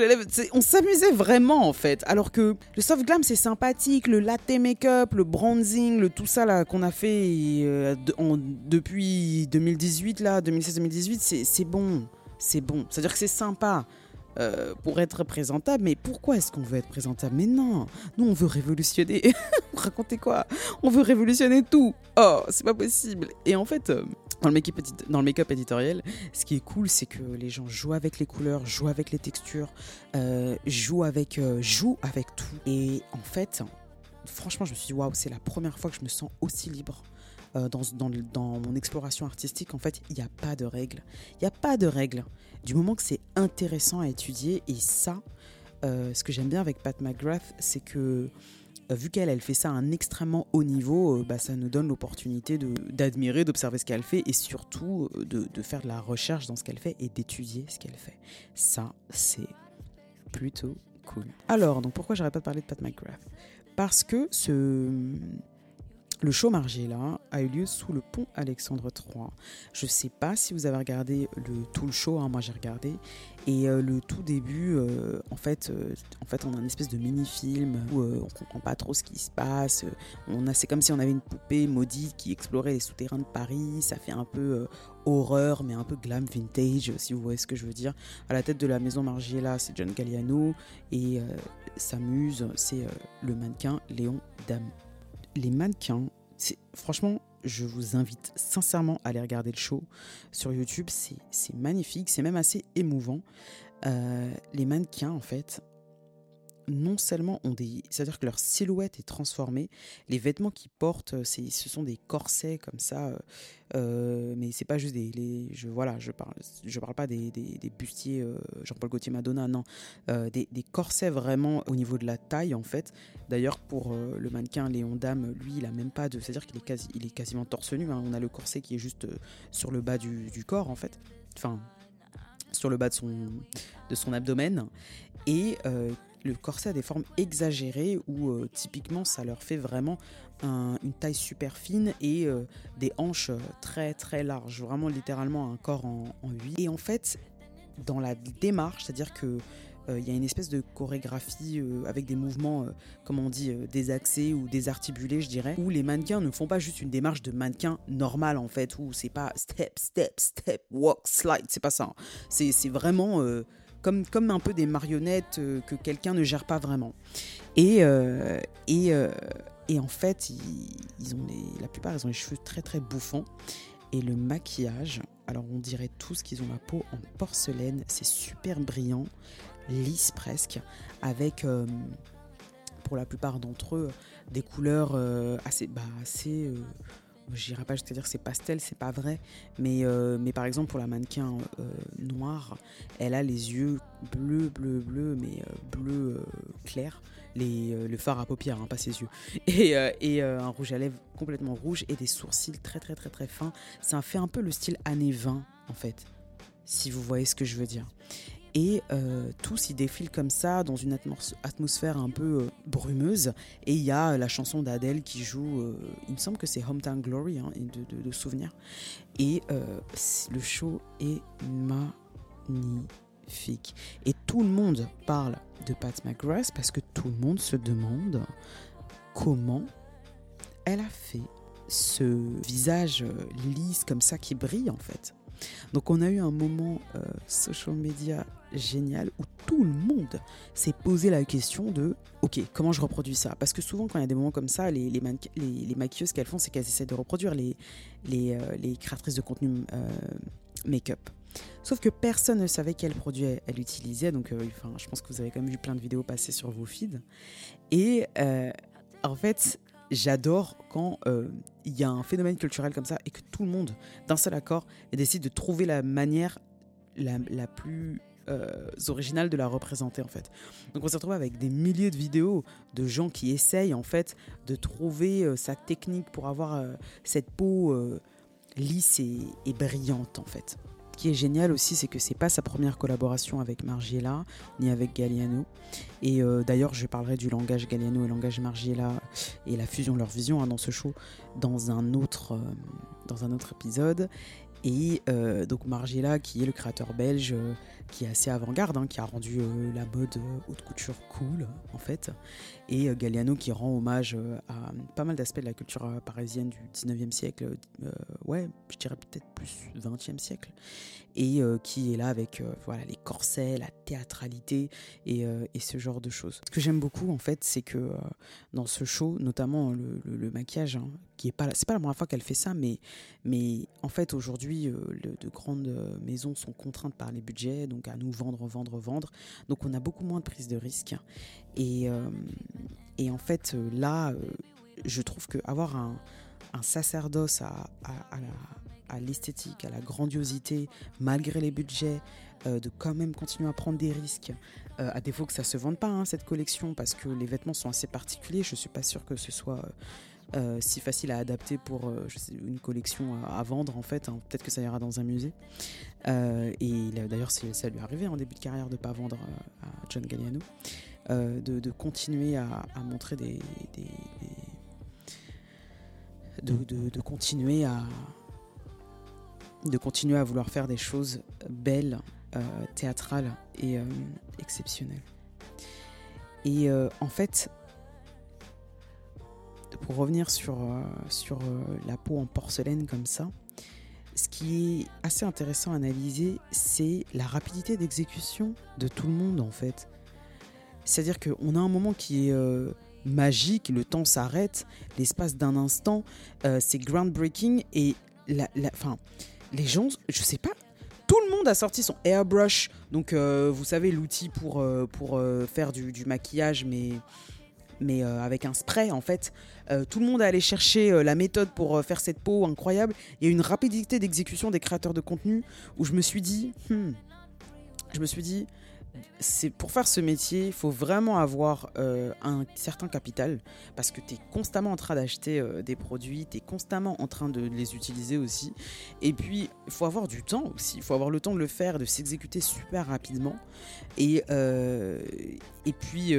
Speaker 1: on s'amusait vraiment en fait. Alors que le soft glam c'est sympathique, le latte make-up, le bronzing, le tout ça là qu'on a fait euh, depuis 2018 là, 2016-2018, c'est bon, c'est bon. C'est-à-dire que c'est sympa. Euh, pour être présentable, mais pourquoi est-ce qu'on veut être présentable? Mais non, nous on veut révolutionner. [laughs] Racontez quoi? On veut révolutionner tout. Oh, c'est pas possible. Et en fait, euh, dans le make-up dans le make éditorial, ce qui est cool, c'est que les gens jouent avec les couleurs, jouent avec les textures, euh, jouent, avec, euh, jouent avec tout. Et en fait, franchement, je me suis dit, waouh, c'est la première fois que je me sens aussi libre. Euh, dans, dans, dans, mon exploration artistique, en fait, il n'y a pas de règles. Il n'y a pas de règles. Du moment que c'est intéressant à étudier, et ça, ce que j'aime bien avec Pat McGrath, c'est que vu qu'elle elle fait ça à un extrêmement haut niveau, euh, bah, ça nous donne l'opportunité d'admirer, d'observer ce qu'elle fait et surtout euh, de, faire de la recherche dans ce qu'elle fait et d'étudier ce qu'elle fait. Ça, c'est plutôt cool. Alors, donc pourquoi j'aurais pas parlé de Pat McGrath? Parce que ce, le show Margiela a eu lieu sous le pont Alexandre III. Je ne sais pas si vous avez regardé le, tout le show, hein, moi j'ai regardé. Et euh, le tout début, euh, en, fait, euh, en fait, on a une espèce de mini-film où on comprend pas trop ce qui se passe. C'est comme si on avait une poupée maudite qui explorait les souterrains de Paris. Ça fait un peu horreur, mais un peu glam vintage, si vous voyez ce que je veux dire. À la tête de la maison Margiela, c'est John Galliano. Et sa muse, c'est le mannequin Léon Dame les mannequins, franchement, je vous invite sincèrement à aller regarder le show sur YouTube. C'est magnifique, c'est même assez émouvant. Euh, les mannequins, en fait, non seulement ont des. C'est-à-dire que leur silhouette est transformée. Les vêtements qu'ils portent, euh, ce sont des corsets comme ça. Euh, euh, mais c'est pas juste des. Les, je, voilà, je parle, je parle pas des, des, bustiers Jean-Paul Gaultier Madonna, non. Des, des, corsets vraiment au niveau de la taille, en fait. D'ailleurs, pour le mannequin Léon Dame, lui, il a même pas de. C'est-à-dire qu'il est, quasi, il est quasiment torse nu. Hein. On a le corset qui est juste sur le bas du, du corps, en fait. Enfin, sur le bas de son, de son abdomen. Et le corset a des formes exagérées où euh, typiquement ça leur fait vraiment une taille super fine et euh, des hanches euh, très très larges, vraiment littéralement un corps en, en 8. Et en fait, dans la démarche, c'est-à-dire que il y a une espèce de chorégraphie avec des mouvements, comme on dit, désaxés ou désarticulés, je dirais, où les mannequins ne font pas juste une démarche de mannequin normal en fait, où c'est pas step, step, step, walk, slide, c'est pas ça. Hein. C'est vraiment comme, un peu des marionnettes euh, que quelqu'un ne gère pas vraiment. Et, euh, euh, en fait, la plupart, ils ont les cheveux très très bouffants. Et le maquillage, alors on dirait tous qu'ils ont la peau en porcelaine, c'est super brillant, lisse presque, avec pour la plupart d'entre eux des couleurs assez, bah, assez j'irai pas jusqu'à dire c'est pastel, c'est pas vrai, mais, euh, par exemple pour la mannequin euh, noire, elle a les yeux bleus, bleus, bleus, mais euh, bleu clair, le phare à paupières, hein, pas ses yeux, [laughs] et, et un rouge à lèvres complètement rouge et des sourcils très très très très fins. Ça fait un peu le style années 20 en fait, si vous voyez ce que je veux dire. Et euh, tous ils défilent comme ça dans une atmosphère un peu euh, brumeuse. Et il y a la chanson d'Adèle qui joue, euh, il me semble que c'est Hometown Glory, hein, de, de, souvenir. Et le show est magnifique. Et tout le monde parle de Pat McGrath parce que tout le monde se demande comment elle a fait ce visage lisse comme ça qui brille en fait. Donc on a eu un moment social media génial où tout le monde s'est posé la question de ok comment je reproduis ça? Parce que souvent quand il y a des moments comme ça les, les, maquilleuses qu'elles font c'est qu'elles essaient de reproduire les, les, euh, créatrices de contenu euh, make-up. Sauf que personne ne savait quel produit elle, utilisait donc euh, enfin, je pense que vous avez quand même vu plein de vidéos passer sur vos feeds. Et en fait j'adore quand il y a un phénomène culturel comme ça et que tout le monde d'un seul accord décide de trouver la manière la, la plus euh, originales de la représenter en fait. Donc on s'est retrouvé avec des milliers de vidéos de gens qui essayent en fait de trouver euh, sa technique pour avoir euh, cette peau lisse et, brillante en fait. Ce qui est génial aussi, c'est que c'est pas sa première collaboration avec Margiela ni avec Galliano. Et d'ailleurs, je parlerai du langage Galliano et langage Margiela et la fusion de leur vision hein, dans ce show dans un autre, dans un autre épisode. Et donc Margiela, qui est le créateur belge qui est assez avant-garde, hein, qui a rendu euh, la mode euh, haute couture cool en fait, et euh, Galliano qui rend hommage à pas mal d'aspects de la culture parisienne du 19e siècle, ouais, je dirais peut-être plus 20e siècle, et qui est là avec voilà les corsets, la théâtralité et, ce genre de choses. Ce que j'aime beaucoup en fait, c'est que dans ce show, notamment le, maquillage, hein, qui est pas, c'est pas la première fois qu'elle fait ça, mais mais en fait aujourd'hui, de grandes maisons sont contraintes par les budgets, donc à nous vendre, vendre, vendre. Donc on a beaucoup moins de prise de risque. Et, euh, et en fait, euh, là, euh, je trouve qu'avoir un, un sacerdoce à, l'esthétique, à la grandiosité, malgré les budgets, de quand même continuer à prendre des risques, à défaut que ça se vende pas, hein, cette collection, parce que les vêtements sont assez particuliers. Je ne suis pas sûre que ce soit si facile à adapter pour une collection à, vendre en fait. Hein. Peut-être que ça ira dans un musée. Euh, et d'ailleurs, ça lui arrivé en début de carrière de ne pas vendre à John Galliano. De, continuer à, montrer des, de, continuer à de continuer à vouloir faire des choses belles, théâtrales et exceptionnelles. Et en fait, pour revenir sur, euh, euh, la peau en porcelaine comme ça, ce qui est assez intéressant à analyser, c'est la rapidité d'exécution de tout le monde en fait. C'est-à-dire qu'on a un moment qui est euh, magique, le temps s'arrête, l'espace d'un instant, c'est groundbreaking et la, les gens, je sais pas, tout le monde a sorti son airbrush, donc vous savez l'outil pour, pour faire du, du, maquillage, mais mais euh, avec un spray en fait. Euh, tout le monde a allé chercher euh, la méthode pour faire cette peau incroyable. Il y a une rapidité d'exécution des créateurs de contenu où je me suis dit, hmm, je me suis dit, c'est pour faire ce métier, il faut vraiment avoir un certain capital parce que tu es constamment en train d'acheter des produits, tu es constamment en train de les utiliser aussi. Et puis, il faut avoir du temps aussi, il faut avoir le temps de le faire, de s'exécuter super rapidement. Et, et puis,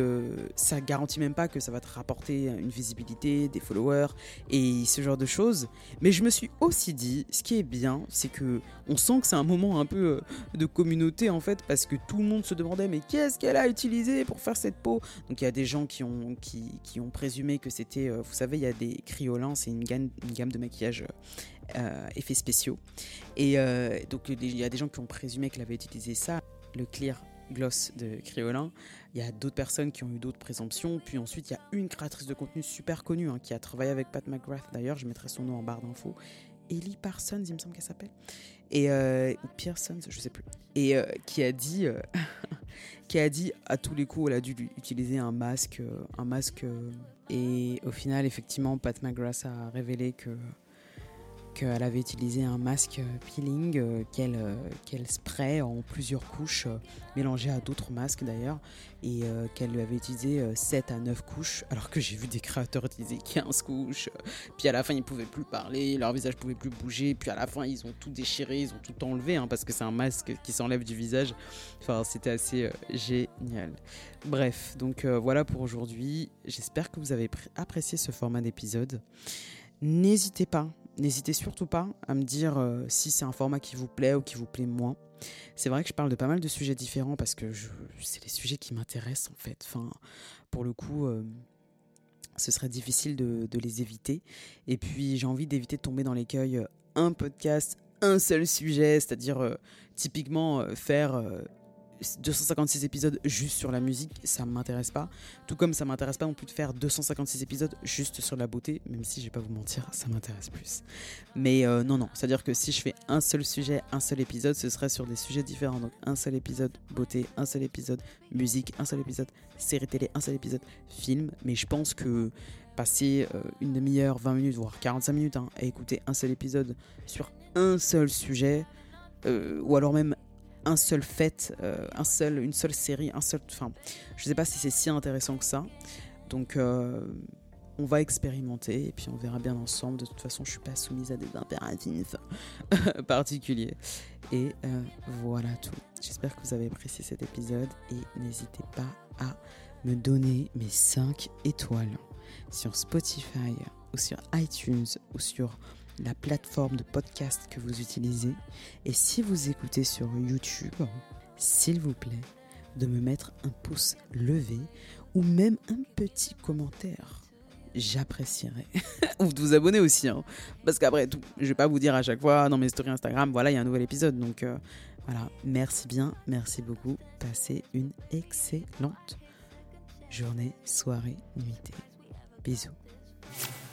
Speaker 1: ça garantit même pas que ça va te rapporter une visibilité, des followers et ce genre de choses. Mais je me suis aussi dit, ce qui est bien, c'est que on sent que c'est un moment un peu de communauté en fait parce que tout le monde se demandait mais qu'est-ce qu'elle a utilisé pour faire cette peau? Donc il y a des gens qui ont, qui, ont présumé que c'était, euh, vous savez, il y a des criolants, c'est une gamme, une gamme de maquillage euh, effets spéciaux. Et euh, donc il y a des gens qui ont présumé qu'elle avait utilisé ça, le clear gloss de Criolan. Il y a d'autres personnes qui ont eu d'autres présomptions. Puis ensuite, il y a une créatrice de contenu super connue hein, qui a travaillé avec Pat McGrath. D'ailleurs, je mettrai son nom en barre d'infos. Ellie Parsons, il me semble qu'elle s'appelle. Et euh, Pearson, je sais plus. Et qui a dit [laughs] qui a dit à tous les coups, elle a dû utiliser un masque, euh, un masque. Euh, et au final, effectivement, Pat McGrath a révélé que qu'elle avait utilisé un masque peeling euh, qu'elle euh, qu'elle spray en plusieurs couches, euh, mélangées à d'autres masques d'ailleurs, et qu'elle lui avait utilisé 7 à 9 couches, alors que j'ai vu des créateurs utiliser 15 couches, puis à la fin ils pouvaient plus parler, leur visage pouvait plus bouger, puis à la fin ils ont tout déchiré, ils ont tout enlevé, hein, parce que c'est un masque qui s'enlève du visage. Enfin, c'était assez génial. Bref, donc voilà pour aujourd'hui. J'espère que vous avez apprécié ce format d'épisode. N'hésitez pas N'hésitez surtout pas à me dire euh, si c'est un format qui vous plaît ou qui vous plaît moins. C'est vrai que je parle de pas mal de sujets différents parce que c'est les sujets qui m'intéressent en fait. Enfin, pour le coup, euh, ce serait difficile de, les éviter. Et puis j'ai envie d'éviter de tomber dans l'écueil euh, un podcast, un seul sujet, c'est-à-dire typiquement faire 256 épisodes juste sur la musique, ça m'intéresse pas. Tout comme ça m'intéresse pas non plus de faire 256 épisodes juste sur la beauté, même si je vais pas vous mentir, ça m'intéresse plus. Mais euh, non, non, c'est-à-dire que si je fais un seul sujet, un seul épisode, ce serait sur des sujets différents. Donc un seul épisode beauté, un seul épisode musique, un seul épisode série télé, un seul épisode film. Mais je pense que passer euh, une demi-heure, 20 minutes, voire 45 minutes hein, à écouter un seul épisode sur un seul sujet, euh, ou alors même un seul fait, euh, un seul, une seule série, un seul. Enfin, je sais pas si c'est si intéressant que ça. Donc, euh, on va expérimenter et puis on verra bien ensemble. De toute façon, je suis pas soumise à des impératifs [laughs] particuliers. Et euh, voilà tout. J'espère que vous avez apprécié cet épisode et n'hésitez pas à me donner mes 5 étoiles sur Spotify ou sur iTunes ou sur la plateforme de podcast que vous utilisez. Et si vous écoutez sur YouTube, s'il vous plaît, de me mettre un pouce levé ou même un petit commentaire. J'apprécierais. [laughs] ou de vous abonner aussi. Hein. Parce qu'après tout, je vais pas vous dire à chaque fois dans mes stories Instagram, voilà, il y a un nouvel épisode. Donc euh, voilà, merci bien, merci beaucoup. Passez une excellente journée, soirée, nuitée. Bisous.